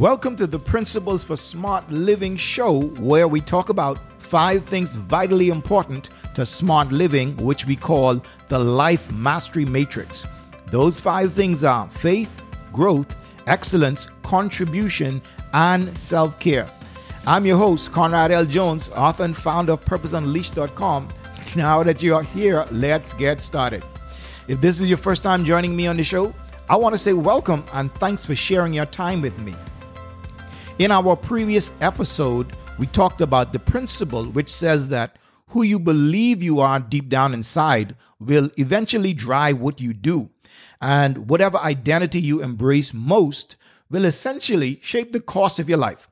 Welcome to the Principles for Smart Living show, where we talk about five things vitally important to smart living, which we call the Life Mastery Matrix. Those five things are faith, growth, excellence, contribution, and self care. I'm your host, Conrad L. Jones, author and founder of PurposeUnleashed.com. Now that you're here, let's get started. If this is your first time joining me on the show, I want to say welcome and thanks for sharing your time with me. In our previous episode, we talked about the principle which says that who you believe you are deep down inside will eventually drive what you do. And whatever identity you embrace most will essentially shape the course of your life.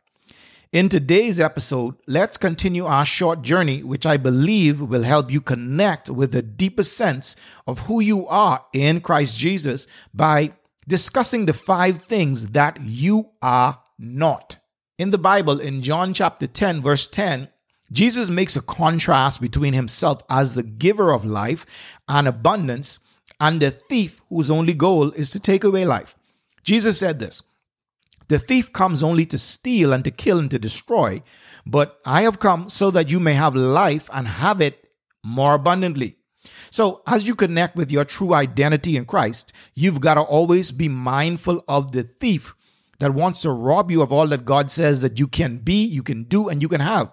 In today's episode, let's continue our short journey, which I believe will help you connect with the deeper sense of who you are in Christ Jesus by discussing the five things that you are not. In the Bible, in John chapter 10, verse 10, Jesus makes a contrast between himself as the giver of life and abundance and the thief whose only goal is to take away life. Jesus said this The thief comes only to steal and to kill and to destroy, but I have come so that you may have life and have it more abundantly. So, as you connect with your true identity in Christ, you've got to always be mindful of the thief that wants to rob you of all that God says that you can be, you can do, and you can have.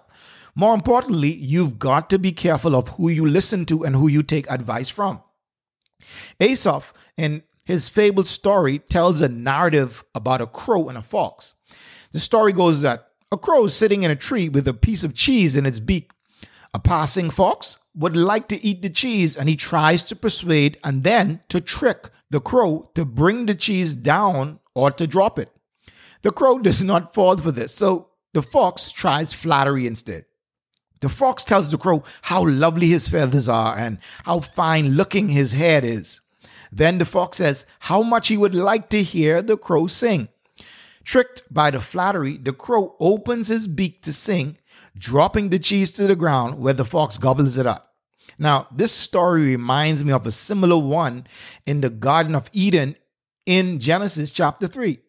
More importantly, you've got to be careful of who you listen to and who you take advice from. Aesop, in his fabled story, tells a narrative about a crow and a fox. The story goes that a crow is sitting in a tree with a piece of cheese in its beak. A passing fox would like to eat the cheese and he tries to persuade and then to trick the crow to bring the cheese down or to drop it. The crow does not fall for this, so the fox tries flattery instead. The fox tells the crow how lovely his feathers are and how fine looking his head is. Then the fox says how much he would like to hear the crow sing. Tricked by the flattery, the crow opens his beak to sing, dropping the cheese to the ground where the fox gobbles it up. Now, this story reminds me of a similar one in the Garden of Eden in Genesis chapter 3.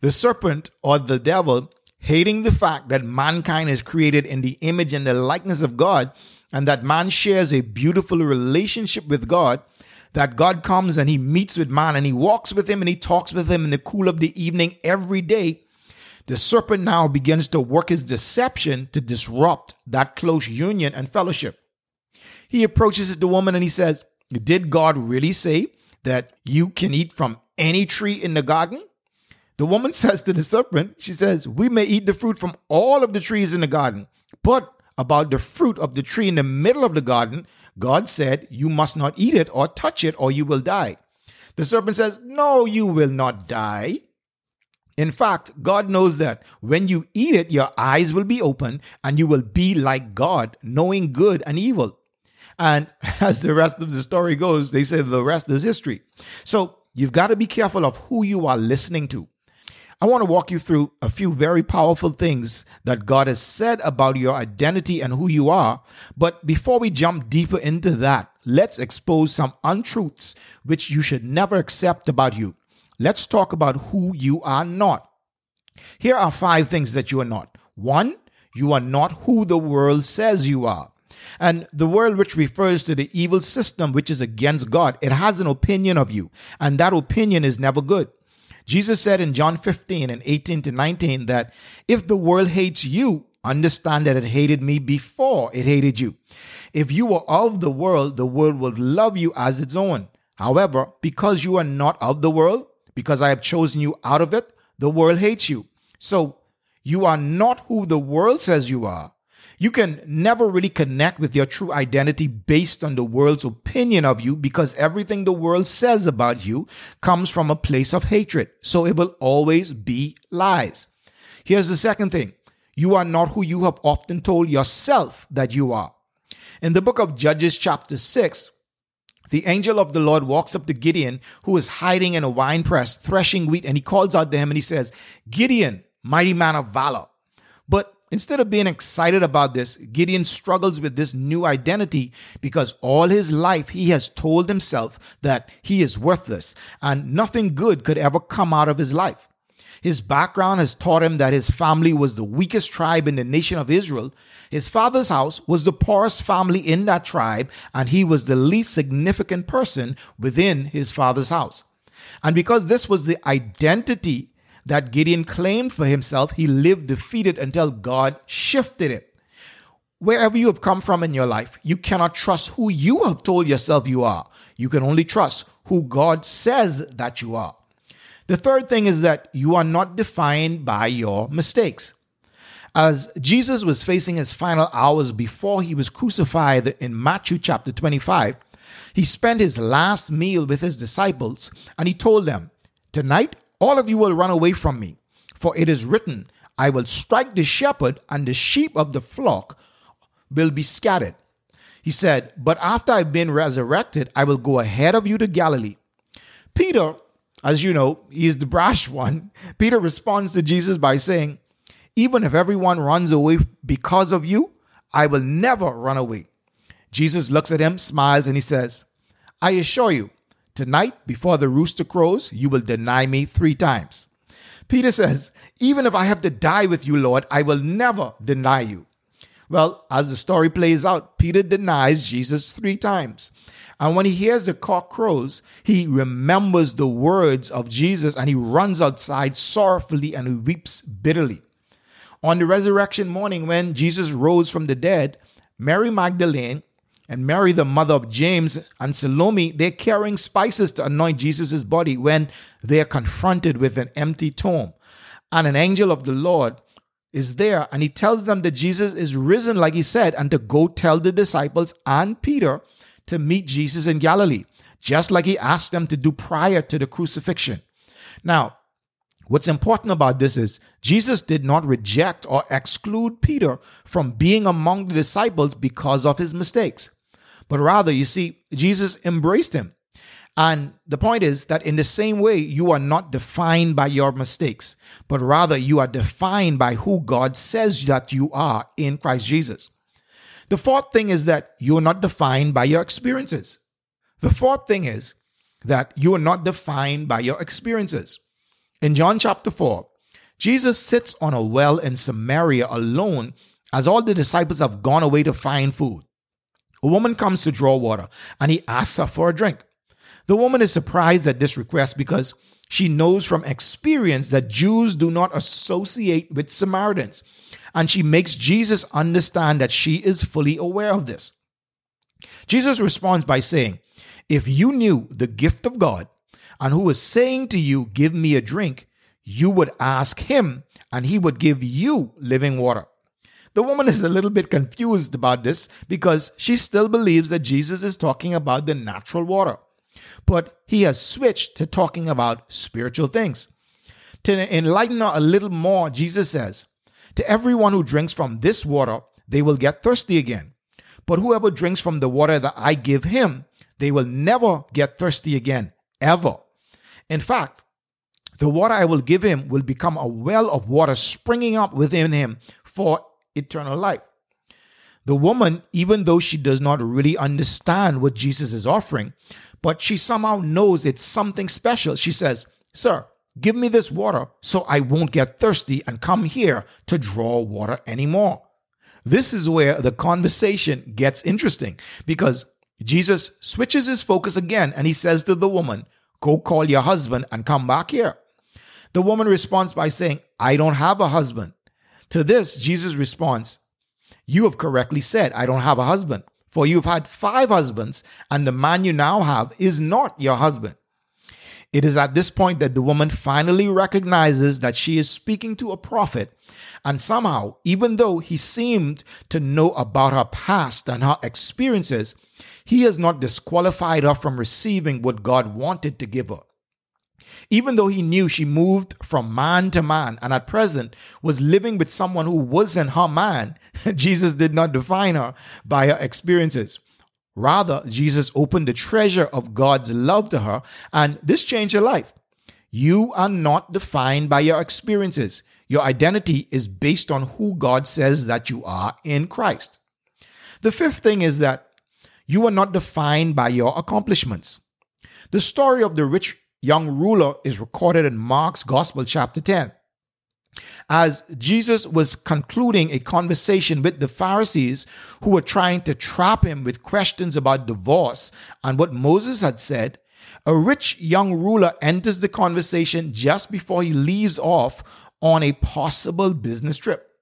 The serpent or the devil, hating the fact that mankind is created in the image and the likeness of God, and that man shares a beautiful relationship with God, that God comes and he meets with man and he walks with him and he talks with him in the cool of the evening every day. The serpent now begins to work his deception to disrupt that close union and fellowship. He approaches the woman and he says, Did God really say that you can eat from any tree in the garden? The woman says to the serpent, She says, We may eat the fruit from all of the trees in the garden, but about the fruit of the tree in the middle of the garden, God said, You must not eat it or touch it, or you will die. The serpent says, No, you will not die. In fact, God knows that when you eat it, your eyes will be open and you will be like God, knowing good and evil. And as the rest of the story goes, they say the rest is history. So you've got to be careful of who you are listening to. I want to walk you through a few very powerful things that God has said about your identity and who you are. But before we jump deeper into that, let's expose some untruths which you should never accept about you. Let's talk about who you are not. Here are five things that you are not. One, you are not who the world says you are. And the world, which refers to the evil system which is against God, it has an opinion of you, and that opinion is never good. Jesus said in John 15 and 18 to 19 that if the world hates you, understand that it hated me before it hated you. If you were of the world, the world would love you as its own. However, because you are not of the world, because I have chosen you out of it, the world hates you. So you are not who the world says you are. You can never really connect with your true identity based on the world's opinion of you because everything the world says about you comes from a place of hatred. So it will always be lies. Here's the second thing you are not who you have often told yourself that you are. In the book of Judges, chapter 6, the angel of the Lord walks up to Gideon, who is hiding in a wine press, threshing wheat, and he calls out to him and he says, Gideon, mighty man of valor. Instead of being excited about this, Gideon struggles with this new identity because all his life he has told himself that he is worthless and nothing good could ever come out of his life. His background has taught him that his family was the weakest tribe in the nation of Israel. His father's house was the poorest family in that tribe, and he was the least significant person within his father's house. And because this was the identity that Gideon claimed for himself, he lived defeated until God shifted it. Wherever you have come from in your life, you cannot trust who you have told yourself you are. You can only trust who God says that you are. The third thing is that you are not defined by your mistakes. As Jesus was facing his final hours before he was crucified in Matthew chapter 25, he spent his last meal with his disciples and he told them, Tonight, all of you will run away from me, for it is written, I will strike the shepherd, and the sheep of the flock will be scattered. He said, But after I've been resurrected, I will go ahead of you to Galilee. Peter, as you know, he is the brash one. Peter responds to Jesus by saying, Even if everyone runs away because of you, I will never run away. Jesus looks at him, smiles, and he says, I assure you, tonight before the rooster crows, you will deny me three times. Peter says, Even if I have to die with you, Lord, I will never deny you. Well, as the story plays out, Peter denies Jesus three times. And when he hears the cock crows, he remembers the words of Jesus and he runs outside sorrowfully and weeps bitterly. On the resurrection morning, when Jesus rose from the dead, Mary Magdalene and Mary, the mother of James and Salome, they're carrying spices to anoint Jesus' body when they're confronted with an empty tomb. And an angel of the Lord is there and he tells them that Jesus is risen, like he said, and to go tell the disciples and Peter to meet Jesus in Galilee, just like he asked them to do prior to the crucifixion. Now, what's important about this is Jesus did not reject or exclude Peter from being among the disciples because of his mistakes, but rather, you see, Jesus embraced him and the point is that in the same way, you are not defined by your mistakes, but rather you are defined by who God says that you are in Christ Jesus. The fourth thing is that you are not defined by your experiences. The fourth thing is that you are not defined by your experiences. In John chapter 4, Jesus sits on a well in Samaria alone as all the disciples have gone away to find food. A woman comes to draw water and he asks her for a drink. The woman is surprised at this request because she knows from experience that Jews do not associate with Samaritans. And she makes Jesus understand that she is fully aware of this. Jesus responds by saying, If you knew the gift of God and who is saying to you, Give me a drink, you would ask him and he would give you living water. The woman is a little bit confused about this because she still believes that Jesus is talking about the natural water but he has switched to talking about spiritual things. To enlighten her a little more, Jesus says, To everyone who drinks from this water, they will get thirsty again. But whoever drinks from the water that I give him, they will never get thirsty again, ever. In fact, the water I will give him will become a well of water springing up within him for eternal life. The woman, even though she does not really understand what Jesus is offering, but she somehow knows it's something special. She says, Sir, give me this water so I won't get thirsty and come here to draw water anymore. This is where the conversation gets interesting because Jesus switches his focus again and he says to the woman, Go call your husband and come back here. The woman responds by saying, I don't have a husband. To this, Jesus responds, You have correctly said, I don't have a husband. For you've had five husbands, and the man you now have is not your husband. It is at this point that the woman finally recognizes that she is speaking to a prophet, and somehow, even though he seemed to know about her past and her experiences, he has not disqualified her from receiving what God wanted to give her. Even though he knew she moved from man to man and at present was living with someone who wasn't her man, Jesus did not define her by her experiences. Rather, Jesus opened the treasure of God's love to her, and this changed her life. You are not defined by your experiences. Your identity is based on who God says that you are in Christ. The fifth thing is that you are not defined by your accomplishments. The story of the rich young ruler is recorded in Mark's Gospel, chapter 10. As Jesus was concluding a conversation with the Pharisees who were trying to trap him with questions about divorce and what Moses had said, a rich young ruler enters the conversation just before he leaves off on a possible business trip.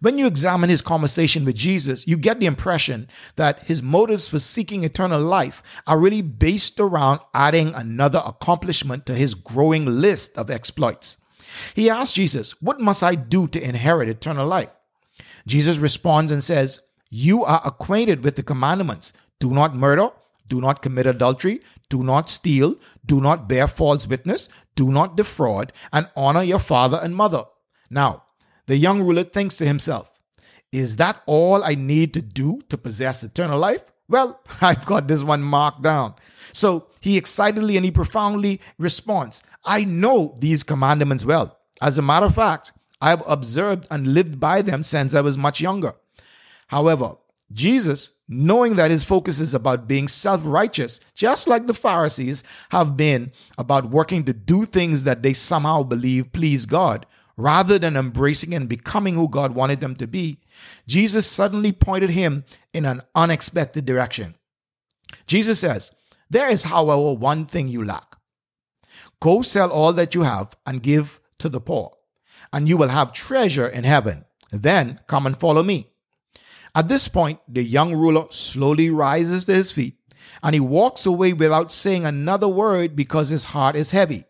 When you examine his conversation with Jesus, you get the impression that his motives for seeking eternal life are really based around adding another accomplishment to his growing list of exploits. He asks Jesus, What must I do to inherit eternal life? Jesus responds and says, You are acquainted with the commandments do not murder, do not commit adultery, do not steal, do not bear false witness, do not defraud, and honor your father and mother. Now, the young ruler thinks to himself, Is that all I need to do to possess eternal life? Well, I've got this one marked down. So he excitedly and he profoundly responds, I know these commandments well. As a matter of fact, I have observed and lived by them since I was much younger. However, Jesus, knowing that his focus is about being self righteous, just like the Pharisees have been about working to do things that they somehow believe please God, rather than embracing and becoming who God wanted them to be, Jesus suddenly pointed him in an unexpected direction. Jesus says, There is, however, one thing you lack. Go sell all that you have and give to the poor, and you will have treasure in heaven. Then come and follow me. At this point, the young ruler slowly rises to his feet and he walks away without saying another word because his heart is heavy.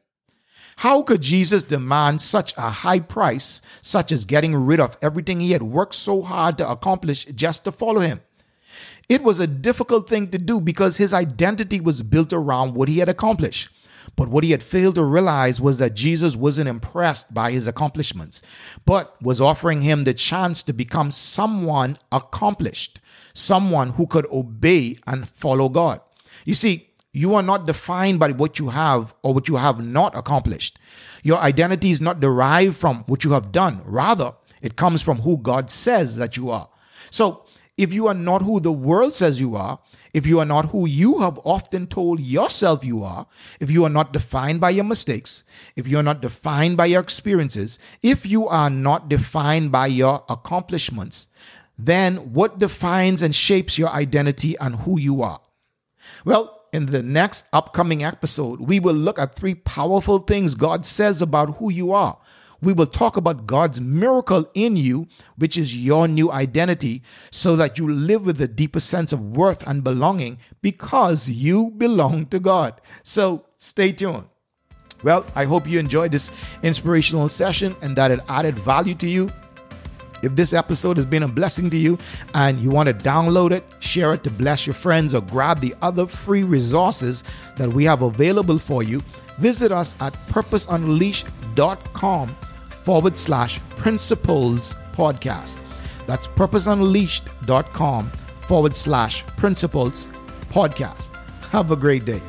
How could Jesus demand such a high price, such as getting rid of everything he had worked so hard to accomplish just to follow him? It was a difficult thing to do because his identity was built around what he had accomplished. But what he had failed to realize was that Jesus wasn't impressed by his accomplishments, but was offering him the chance to become someone accomplished, someone who could obey and follow God. You see, you are not defined by what you have or what you have not accomplished. Your identity is not derived from what you have done. Rather, it comes from who God says that you are. So, if you are not who the world says you are, if you are not who you have often told yourself you are, if you are not defined by your mistakes, if you are not defined by your experiences, if you are not defined by your accomplishments, then what defines and shapes your identity and who you are? Well, in the next upcoming episode, we will look at three powerful things God says about who you are we will talk about God's miracle in you, which is your new identity, so that you live with a deeper sense of worth and belonging because you belong to God. So stay tuned. Well, I hope you enjoyed this inspirational session and that it added value to you. If this episode has been a blessing to you and you want to download it, share it to bless your friends, or grab the other free resources that we have available for you, visit us at purposeunleashed.com forward slash principles podcast. That's purposeunleashed.com forward slash principles podcast. Have a great day.